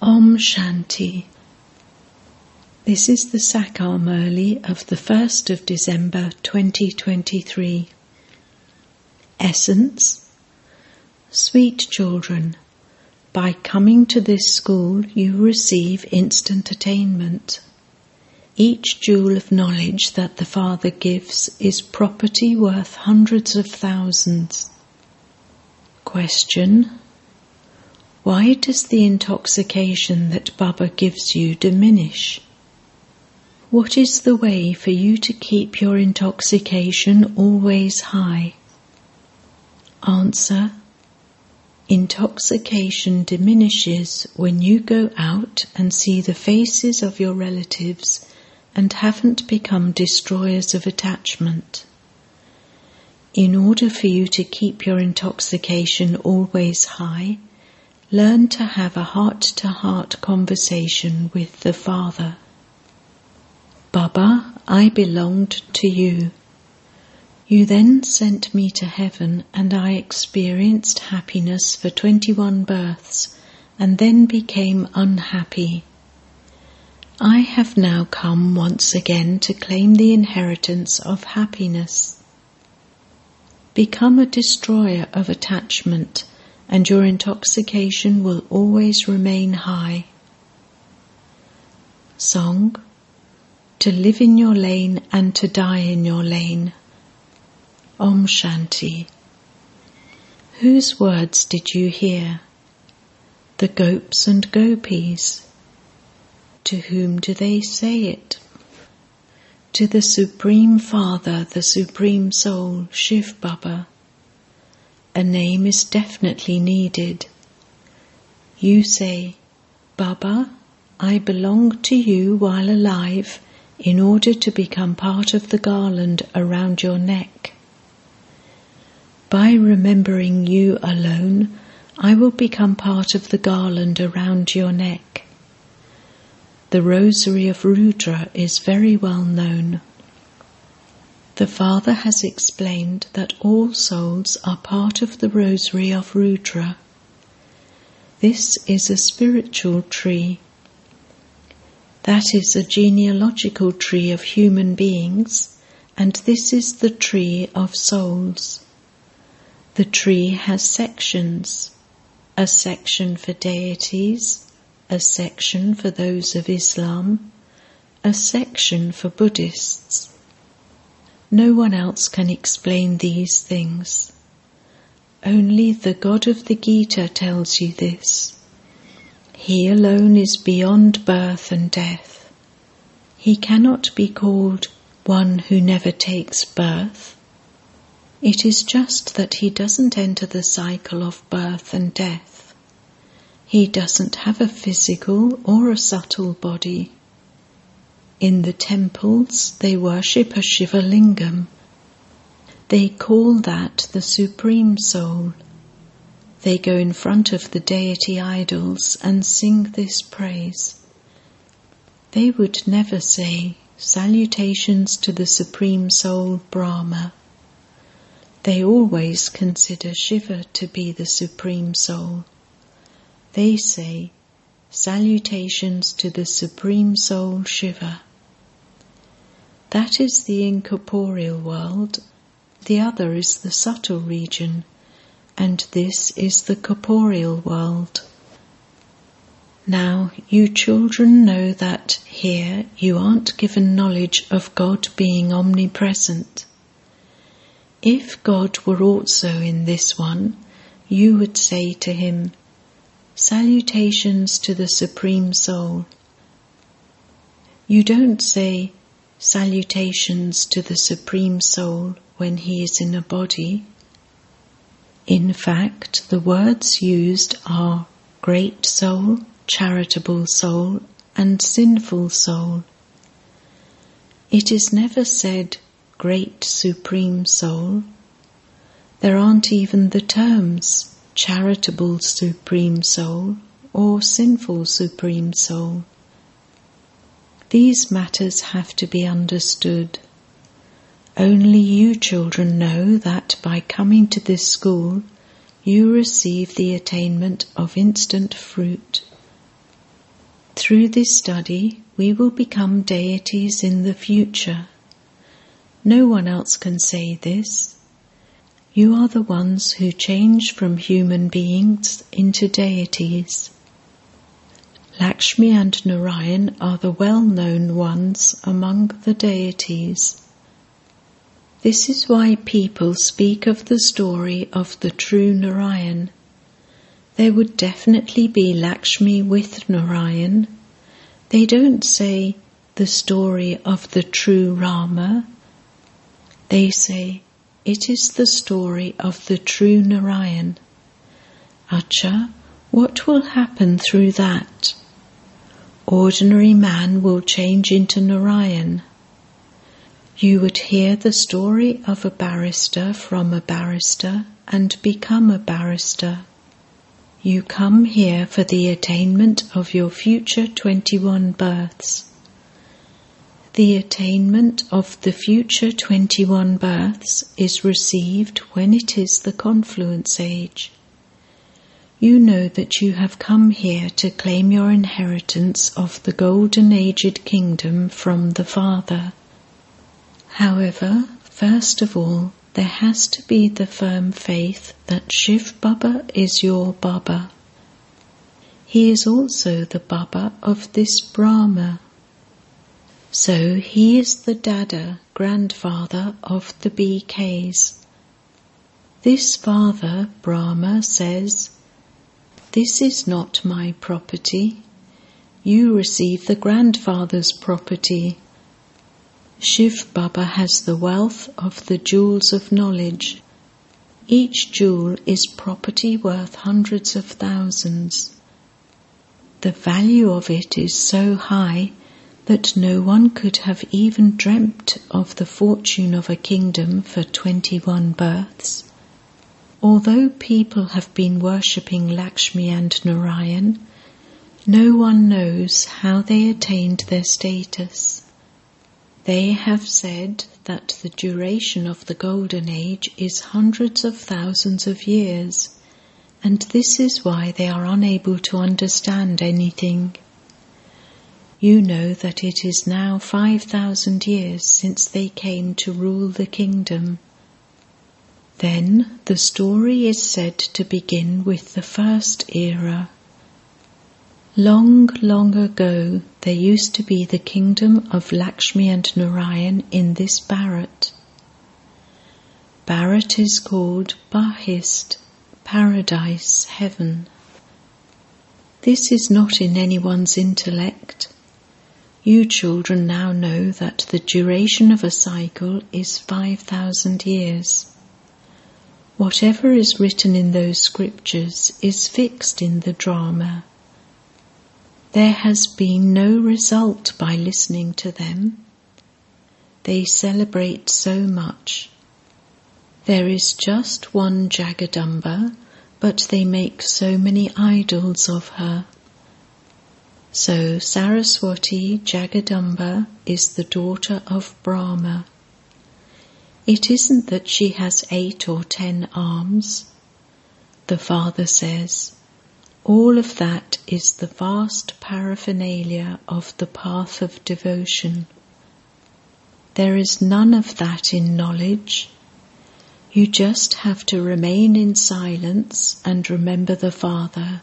Om Shanti. This is the Sakar Murli of the 1st of December 2023. Essence Sweet children, by coming to this school you receive instant attainment. Each jewel of knowledge that the Father gives is property worth hundreds of thousands. Question why does the intoxication that Baba gives you diminish? What is the way for you to keep your intoxication always high? Answer Intoxication diminishes when you go out and see the faces of your relatives and haven't become destroyers of attachment. In order for you to keep your intoxication always high, Learn to have a heart to heart conversation with the Father. Baba, I belonged to you. You then sent me to heaven, and I experienced happiness for 21 births and then became unhappy. I have now come once again to claim the inheritance of happiness. Become a destroyer of attachment and your intoxication will always remain high. Song To live in your lane and to die in your lane. Om Shanti. Whose words did you hear? The gopes and gopis. To whom do they say it? To the Supreme Father, the Supreme Soul, Shiv Baba a name is definitely needed. You say, Baba, I belong to you while alive in order to become part of the garland around your neck. By remembering you alone, I will become part of the garland around your neck. The rosary of Rudra is very well known. The Father has explained that all souls are part of the rosary of Rudra. This is a spiritual tree. That is a genealogical tree of human beings, and this is the tree of souls. The tree has sections a section for deities, a section for those of Islam, a section for Buddhists. No one else can explain these things. Only the God of the Gita tells you this. He alone is beyond birth and death. He cannot be called one who never takes birth. It is just that he doesn't enter the cycle of birth and death. He doesn't have a physical or a subtle body. In the temples, they worship a Shiva Lingam. They call that the Supreme Soul. They go in front of the deity idols and sing this praise. They would never say, Salutations to the Supreme Soul Brahma. They always consider Shiva to be the Supreme Soul. They say, Salutations to the Supreme Soul Shiva. That is the incorporeal world, the other is the subtle region, and this is the corporeal world. Now, you children know that here you aren't given knowledge of God being omnipresent. If God were also in this one, you would say to him, Salutations to the Supreme Soul. You don't say, salutations to the Supreme Soul when he is in a body. In fact, the words used are great soul, charitable soul, and sinful soul. It is never said great supreme soul. There aren't even the terms charitable supreme soul or sinful supreme soul. These matters have to be understood. Only you children know that by coming to this school, you receive the attainment of instant fruit. Through this study, we will become deities in the future. No one else can say this. You are the ones who change from human beings into deities. Lakshmi and Narayan are the well known ones among the deities. This is why people speak of the story of the true Narayan. There would definitely be Lakshmi with Narayan. They don't say the story of the true Rama. They say it is the story of the true Narayan. Acha, what will happen through that? Ordinary man will change into Narayan. You would hear the story of a barrister from a barrister and become a barrister. You come here for the attainment of your future 21 births. The attainment of the future 21 births is received when it is the confluence age you know that you have come here to claim your inheritance of the golden aged kingdom from the Father. However, first of all, there has to be the firm faith that Shiv Baba is your Baba. He is also the Baba of this Brahma. So he is the Dada, grandfather of the BKs. This father, Brahma, says, this is not my property. You receive the grandfather's property. Shiv Baba has the wealth of the jewels of knowledge. Each jewel is property worth hundreds of thousands. The value of it is so high that no one could have even dreamt of the fortune of a kingdom for 21 births. Although people have been worshipping Lakshmi and Narayan, no one knows how they attained their status. They have said that the duration of the Golden Age is hundreds of thousands of years, and this is why they are unable to understand anything. You know that it is now 5,000 years since they came to rule the kingdom. Then the story is said to begin with the first era. Long, long ago, there used to be the kingdom of Lakshmi and Narayan in this Bharat. Bharat is called Bahisht, paradise, heaven. This is not in anyone's intellect. You children now know that the duration of a cycle is 5,000 years. Whatever is written in those scriptures is fixed in the drama. There has been no result by listening to them. They celebrate so much. There is just one Jagadamba, but they make so many idols of her. So Saraswati Jagadamba is the daughter of Brahma. It isn't that she has eight or ten arms. The father says, all of that is the vast paraphernalia of the path of devotion. There is none of that in knowledge. You just have to remain in silence and remember the Father.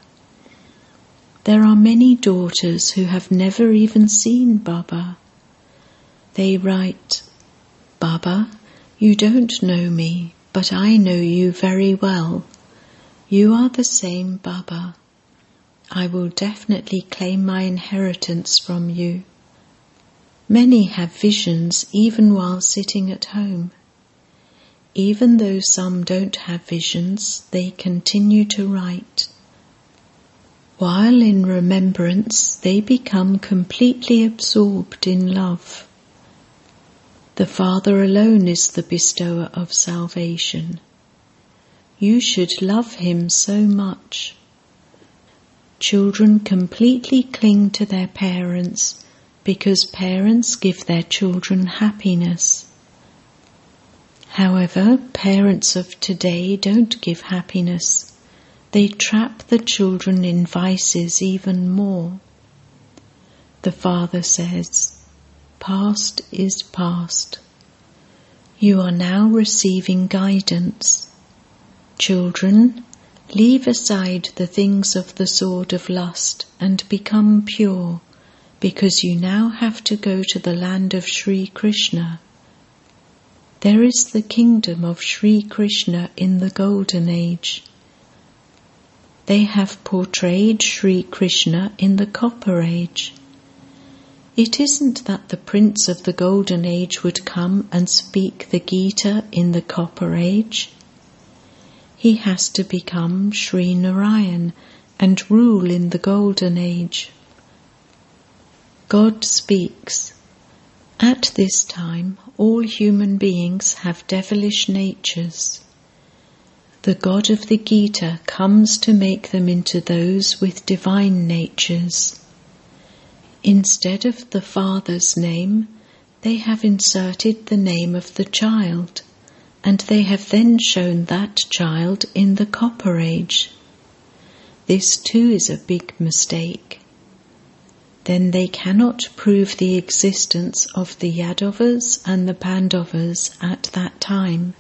There are many daughters who have never even seen Baba. They write, Baba, you don't know me, but I know you very well. You are the same Baba. I will definitely claim my inheritance from you. Many have visions even while sitting at home. Even though some don't have visions, they continue to write. While in remembrance, they become completely absorbed in love. The Father alone is the bestower of salvation. You should love Him so much. Children completely cling to their parents because parents give their children happiness. However, parents of today don't give happiness. They trap the children in vices even more. The Father says, Past is past. You are now receiving guidance. Children, leave aside the things of the sword of lust and become pure, because you now have to go to the land of Sri Krishna. There is the kingdom of Sri Krishna in the Golden Age. They have portrayed Sri Krishna in the Copper Age. It isn't that the Prince of the Golden Age would come and speak the Gita in the Copper Age. He has to become Sri Narayan and rule in the Golden Age. God speaks. At this time, all human beings have devilish natures. The God of the Gita comes to make them into those with divine natures. Instead of the father's name, they have inserted the name of the child, and they have then shown that child in the Copper Age. This too is a big mistake. Then they cannot prove the existence of the Yadavas and the Pandavas at that time.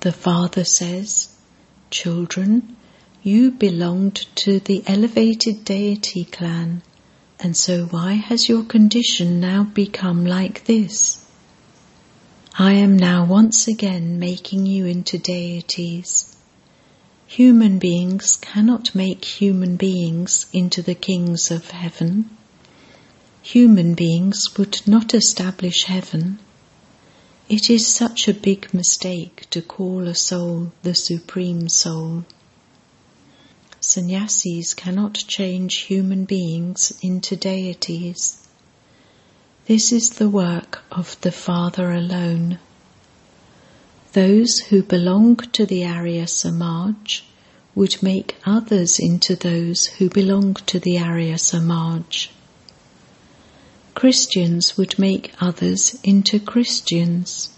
The father says, Children, you belonged to the elevated deity clan and so, why has your condition now become like this? I am now once again making you into deities. Human beings cannot make human beings into the kings of heaven. Human beings would not establish heaven. It is such a big mistake to call a soul the Supreme Soul. Sannyasis cannot change human beings into deities. This is the work of the Father alone. Those who belong to the Arya Samaj would make others into those who belong to the Arya Samaj. Christians would make others into Christians.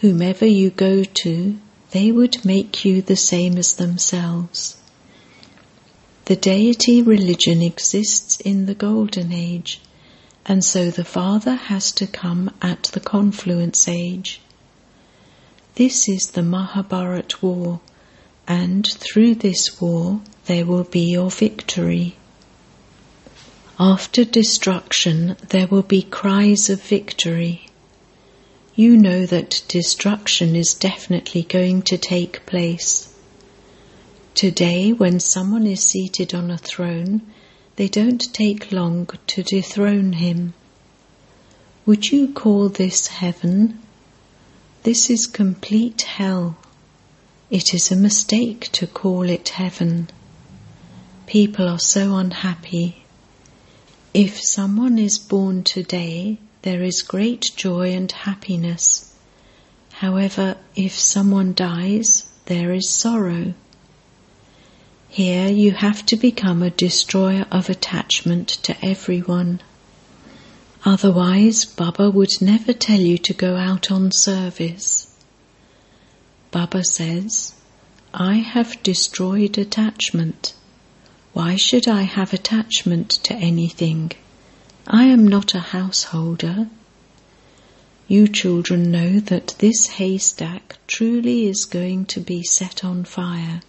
Whomever you go to, they would make you the same as themselves. The deity religion exists in the Golden Age, and so the Father has to come at the Confluence Age. This is the Mahabharat War, and through this war there will be your victory. After destruction, there will be cries of victory. You know that destruction is definitely going to take place. Today, when someone is seated on a throne, they don't take long to dethrone him. Would you call this heaven? This is complete hell. It is a mistake to call it heaven. People are so unhappy. If someone is born today, there is great joy and happiness. However, if someone dies, there is sorrow. Here you have to become a destroyer of attachment to everyone. Otherwise, Baba would never tell you to go out on service. Baba says, I have destroyed attachment. Why should I have attachment to anything? I am not a householder. You children know that this haystack truly is going to be set on fire.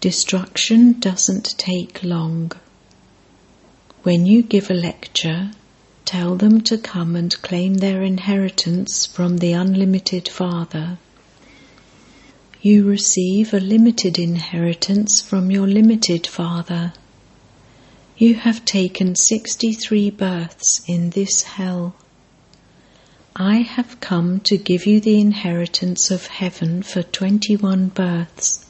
Destruction doesn't take long. When you give a lecture, tell them to come and claim their inheritance from the unlimited Father. You receive a limited inheritance from your limited Father. You have taken 63 births in this hell. I have come to give you the inheritance of heaven for 21 births.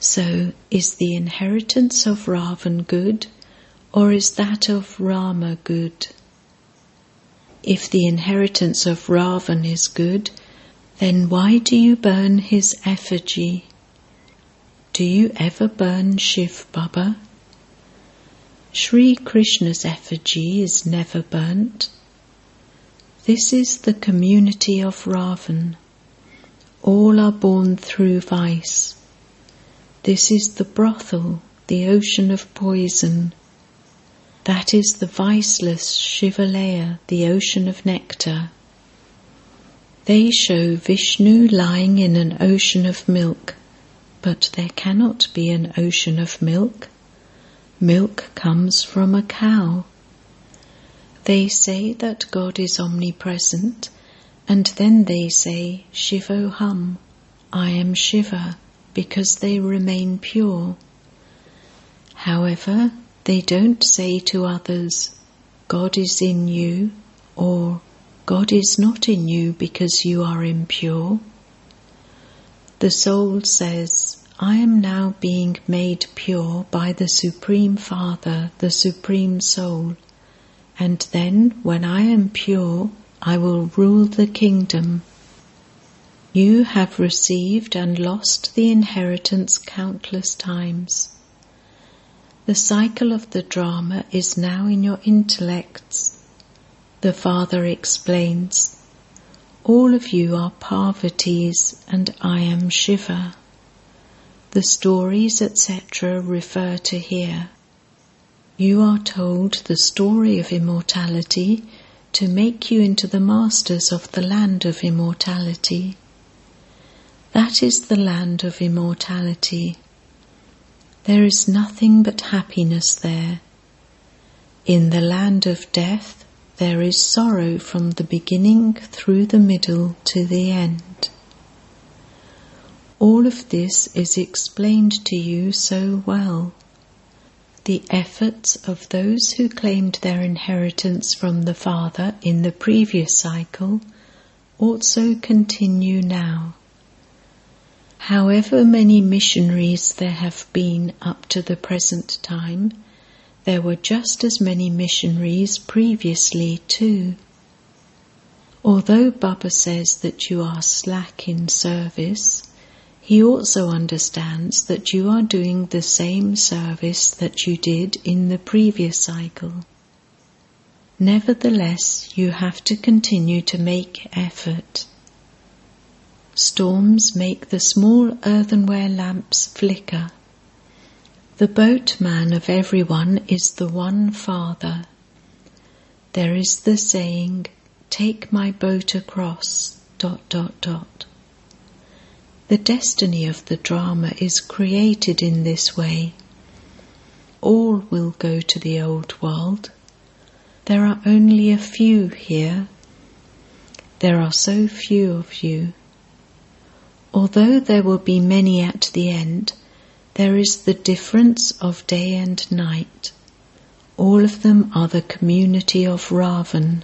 So, is the inheritance of Ravan good, or is that of Rama good? If the inheritance of Ravan is good, then why do you burn his effigy? Do you ever burn Shiv Baba? Sri Krishna's effigy is never burnt. This is the community of Ravan. All are born through vice. This is the brothel, the ocean of poison. That is the viceless Shivalaya, the ocean of nectar. They show Vishnu lying in an ocean of milk, but there cannot be an ocean of milk. Milk comes from a cow. They say that God is omnipresent, and then they say, Shivoham, I am Shiva, because they remain pure. However, they don't say to others, God is in you, or God is not in you because you are impure. The soul says, I am now being made pure by the Supreme Father, the Supreme Soul, and then when I am pure, I will rule the kingdom. You have received and lost the inheritance countless times. The cycle of the drama is now in your intellects. The Father explains, All of you are Parvatis and I am Shiva. The stories, etc., refer to here. You are told the story of immortality to make you into the masters of the land of immortality. That is the land of immortality. There is nothing but happiness there. In the land of death, there is sorrow from the beginning through the middle to the end. All of this is explained to you so well. The efforts of those who claimed their inheritance from the Father in the previous cycle also continue now. However many missionaries there have been up to the present time, there were just as many missionaries previously too. Although Baba says that you are slack in service, he also understands that you are doing the same service that you did in the previous cycle. Nevertheless, you have to continue to make effort. Storms make the small earthenware lamps flicker. The boatman of everyone is the one Father. There is the saying, Take my boat across. Dot, dot, dot. The destiny of the drama is created in this way. All will go to the old world. There are only a few here. There are so few of you. Although there will be many at the end, there is the difference of day and night. All of them are the community of Ravan.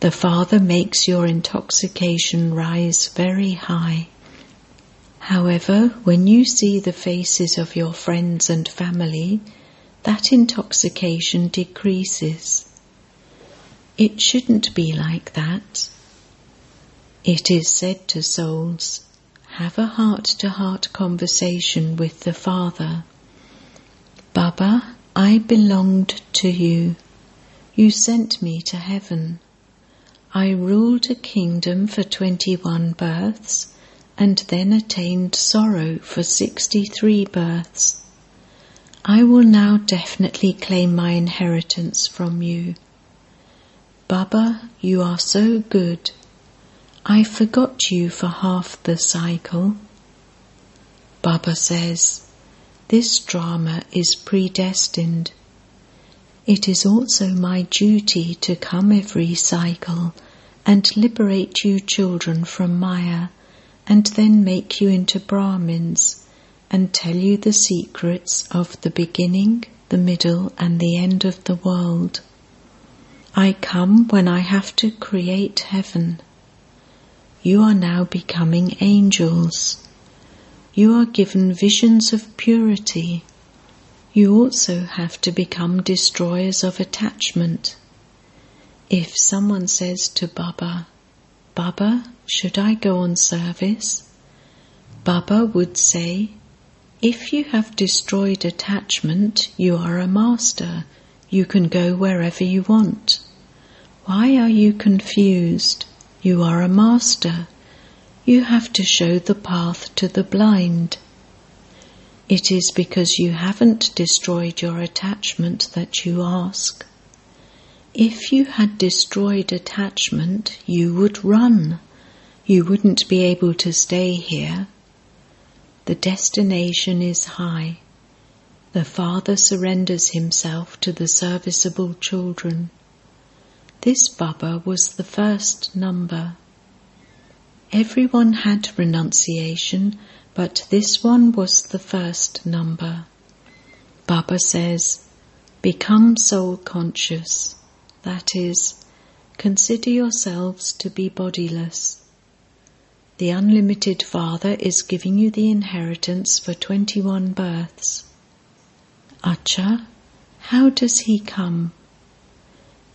The Father makes your intoxication rise very high. However, when you see the faces of your friends and family, that intoxication decreases. It shouldn't be like that. It is said to souls, have a heart to heart conversation with the Father. Baba, I belonged to you. You sent me to heaven. I ruled a kingdom for 21 births and then attained sorrow for 63 births. I will now definitely claim my inheritance from you. Baba, you are so good I forgot you for half the cycle. Baba says, this drama is predestined. It is also my duty to come every cycle and liberate you children from Maya and then make you into Brahmins and tell you the secrets of the beginning, the middle, and the end of the world. I come when I have to create heaven you are now becoming angels. You are given visions of purity. You also have to become destroyers of attachment. If someone says to Baba, Baba, should I go on service? Baba would say, If you have destroyed attachment, you are a master. You can go wherever you want. Why are you confused? You are a master. You have to show the path to the blind. It is because you haven't destroyed your attachment that you ask. If you had destroyed attachment, you would run. You wouldn't be able to stay here. The destination is high. The father surrenders himself to the serviceable children. This Baba was the first number. Everyone had renunciation, but this one was the first number. Baba says, Become soul conscious, that is, consider yourselves to be bodiless. The unlimited Father is giving you the inheritance for 21 births. Acha, how does he come?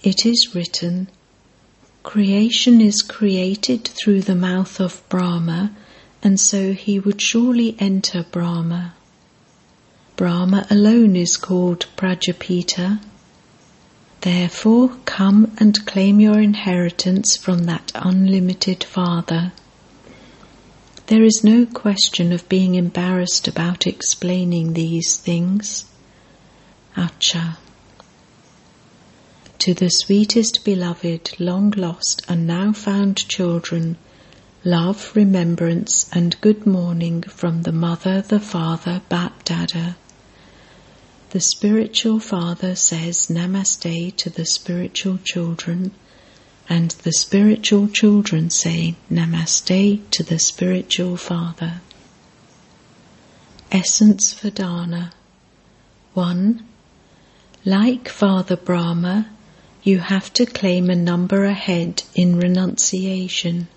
It is written, Creation is created through the mouth of Brahma, and so he would surely enter Brahma. Brahma alone is called Prajapita. Therefore, come and claim your inheritance from that unlimited Father. There is no question of being embarrassed about explaining these things. Acha. To the sweetest beloved, long lost and now found children, love, remembrance, and good morning from the Mother, the Father, Bap Dada. The spiritual father says Namaste to the spiritual children, and the spiritual children say Namaste to the spiritual father. Essence for Dharna 1. Like Father Brahma, you have to claim a number ahead in renunciation.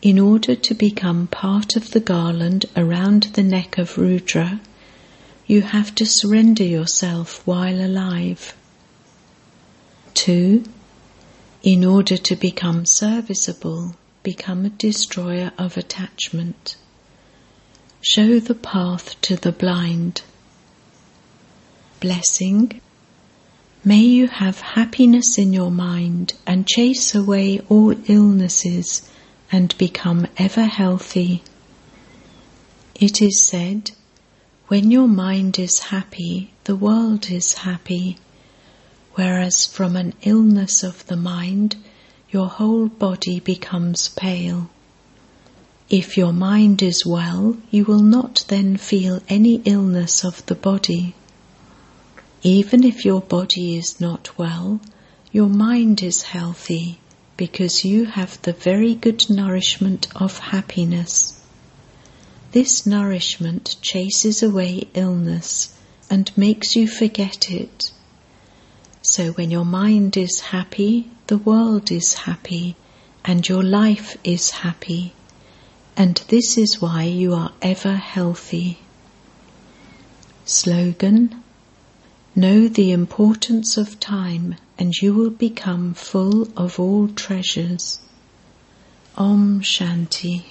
In order to become part of the garland around the neck of Rudra, you have to surrender yourself while alive. 2. In order to become serviceable, become a destroyer of attachment. Show the path to the blind. Blessing. May you have happiness in your mind and chase away all illnesses and become ever healthy. It is said, when your mind is happy, the world is happy, whereas from an illness of the mind, your whole body becomes pale. If your mind is well, you will not then feel any illness of the body. Even if your body is not well, your mind is healthy because you have the very good nourishment of happiness. This nourishment chases away illness and makes you forget it. So when your mind is happy, the world is happy and your life is happy. And this is why you are ever healthy. Slogan Know the importance of time, and you will become full of all treasures. Om Shanti.